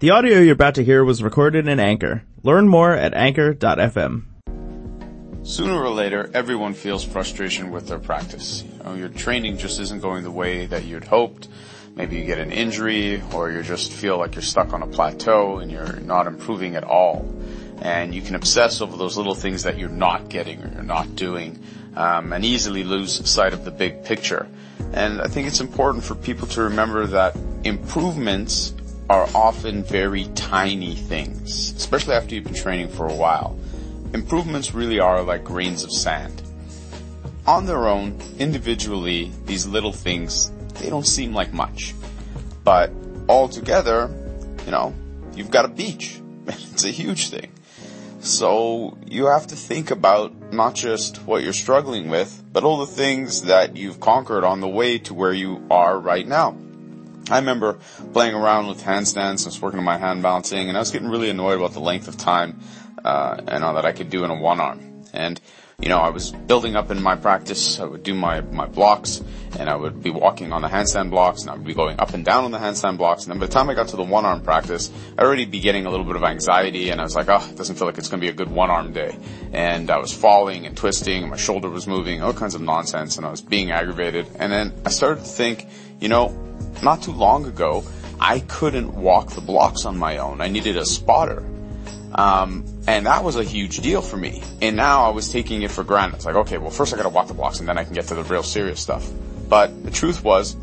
The audio you're about to hear was recorded in Anchor. Learn more at anchor.fm. Sooner or later, everyone feels frustration with their practice. You know, your training just isn't going the way that you'd hoped. Maybe you get an injury or you just feel like you're stuck on a plateau and you're not improving at all. And you can obsess over those little things that you're not getting or you're not doing um, and easily lose sight of the big picture. And I think it's important for people to remember that improvements are often very tiny things, especially after you've been training for a while. Improvements really are like grains of sand. On their own, individually, these little things, they don't seem like much. But all together, you know, you've got a beach. It's a huge thing. So you have to think about not just what you're struggling with, but all the things that you've conquered on the way to where you are right now. I remember playing around with handstands. I was working on my hand balancing, and I was getting really annoyed about the length of time uh, and all that I could do in a one arm. And you know, I was building up in my practice. I would do my my blocks, and I would be walking on the handstand blocks, and I would be going up and down on the handstand blocks. And then by the time I got to the one arm practice, I already be getting a little bit of anxiety, and I was like, oh, it doesn't feel like it's going to be a good one arm day. And I was falling and twisting, and my shoulder was moving, all kinds of nonsense, and I was being aggravated. And then I started to think, you know, not too long ago, I couldn't walk the blocks on my own. I needed a spotter. Um, and that was a huge deal for me. And now I was taking it for granted. It's like, okay, well first I gotta walk the blocks and then I can get to the real serious stuff. But the truth was,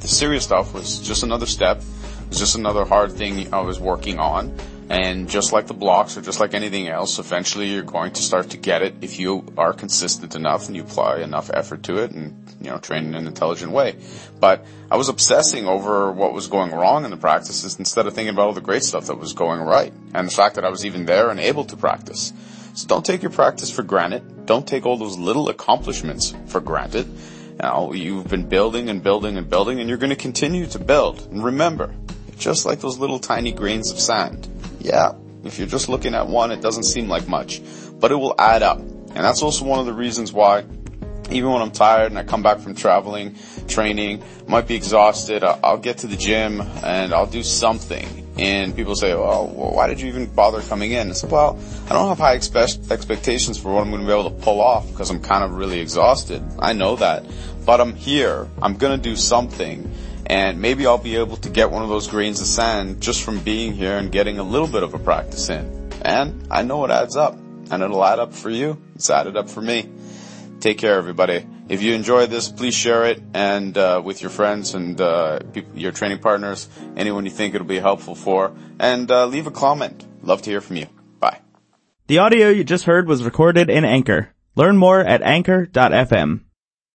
the serious stuff was just another step. It was just another hard thing I was working on. And just like the blocks or just like anything else, eventually you're going to start to get it if you are consistent enough and you apply enough effort to it and, you know, train in an intelligent way. But I was obsessing over what was going wrong in the practices instead of thinking about all the great stuff that was going right and the fact that I was even there and able to practice. So don't take your practice for granted. Don't take all those little accomplishments for granted. Now, you've been building and building and building and you're going to continue to build. And remember, just like those little tiny grains of sand, yeah, if you're just looking at one, it doesn't seem like much, but it will add up. And that's also one of the reasons why even when I'm tired and I come back from traveling, training, might be exhausted, I'll get to the gym and I'll do something. And people say, oh, well, why did you even bother coming in? I said, well, I don't have high expect- expectations for what I'm going to be able to pull off because I'm kind of really exhausted. I know that. But I'm here. I'm going to do something and maybe I'll be able to get one of those grains of sand just from being here and getting a little bit of a practice in. And I know it adds up and it'll add up for you. It's added up for me. Take care everybody. If you enjoy this, please share it and uh, with your friends and uh, your training partners, anyone you think it'll be helpful for, and uh, leave a comment. Love to hear from you. Bye. The audio you just heard was recorded in Anchor. Learn more at anchor.fm.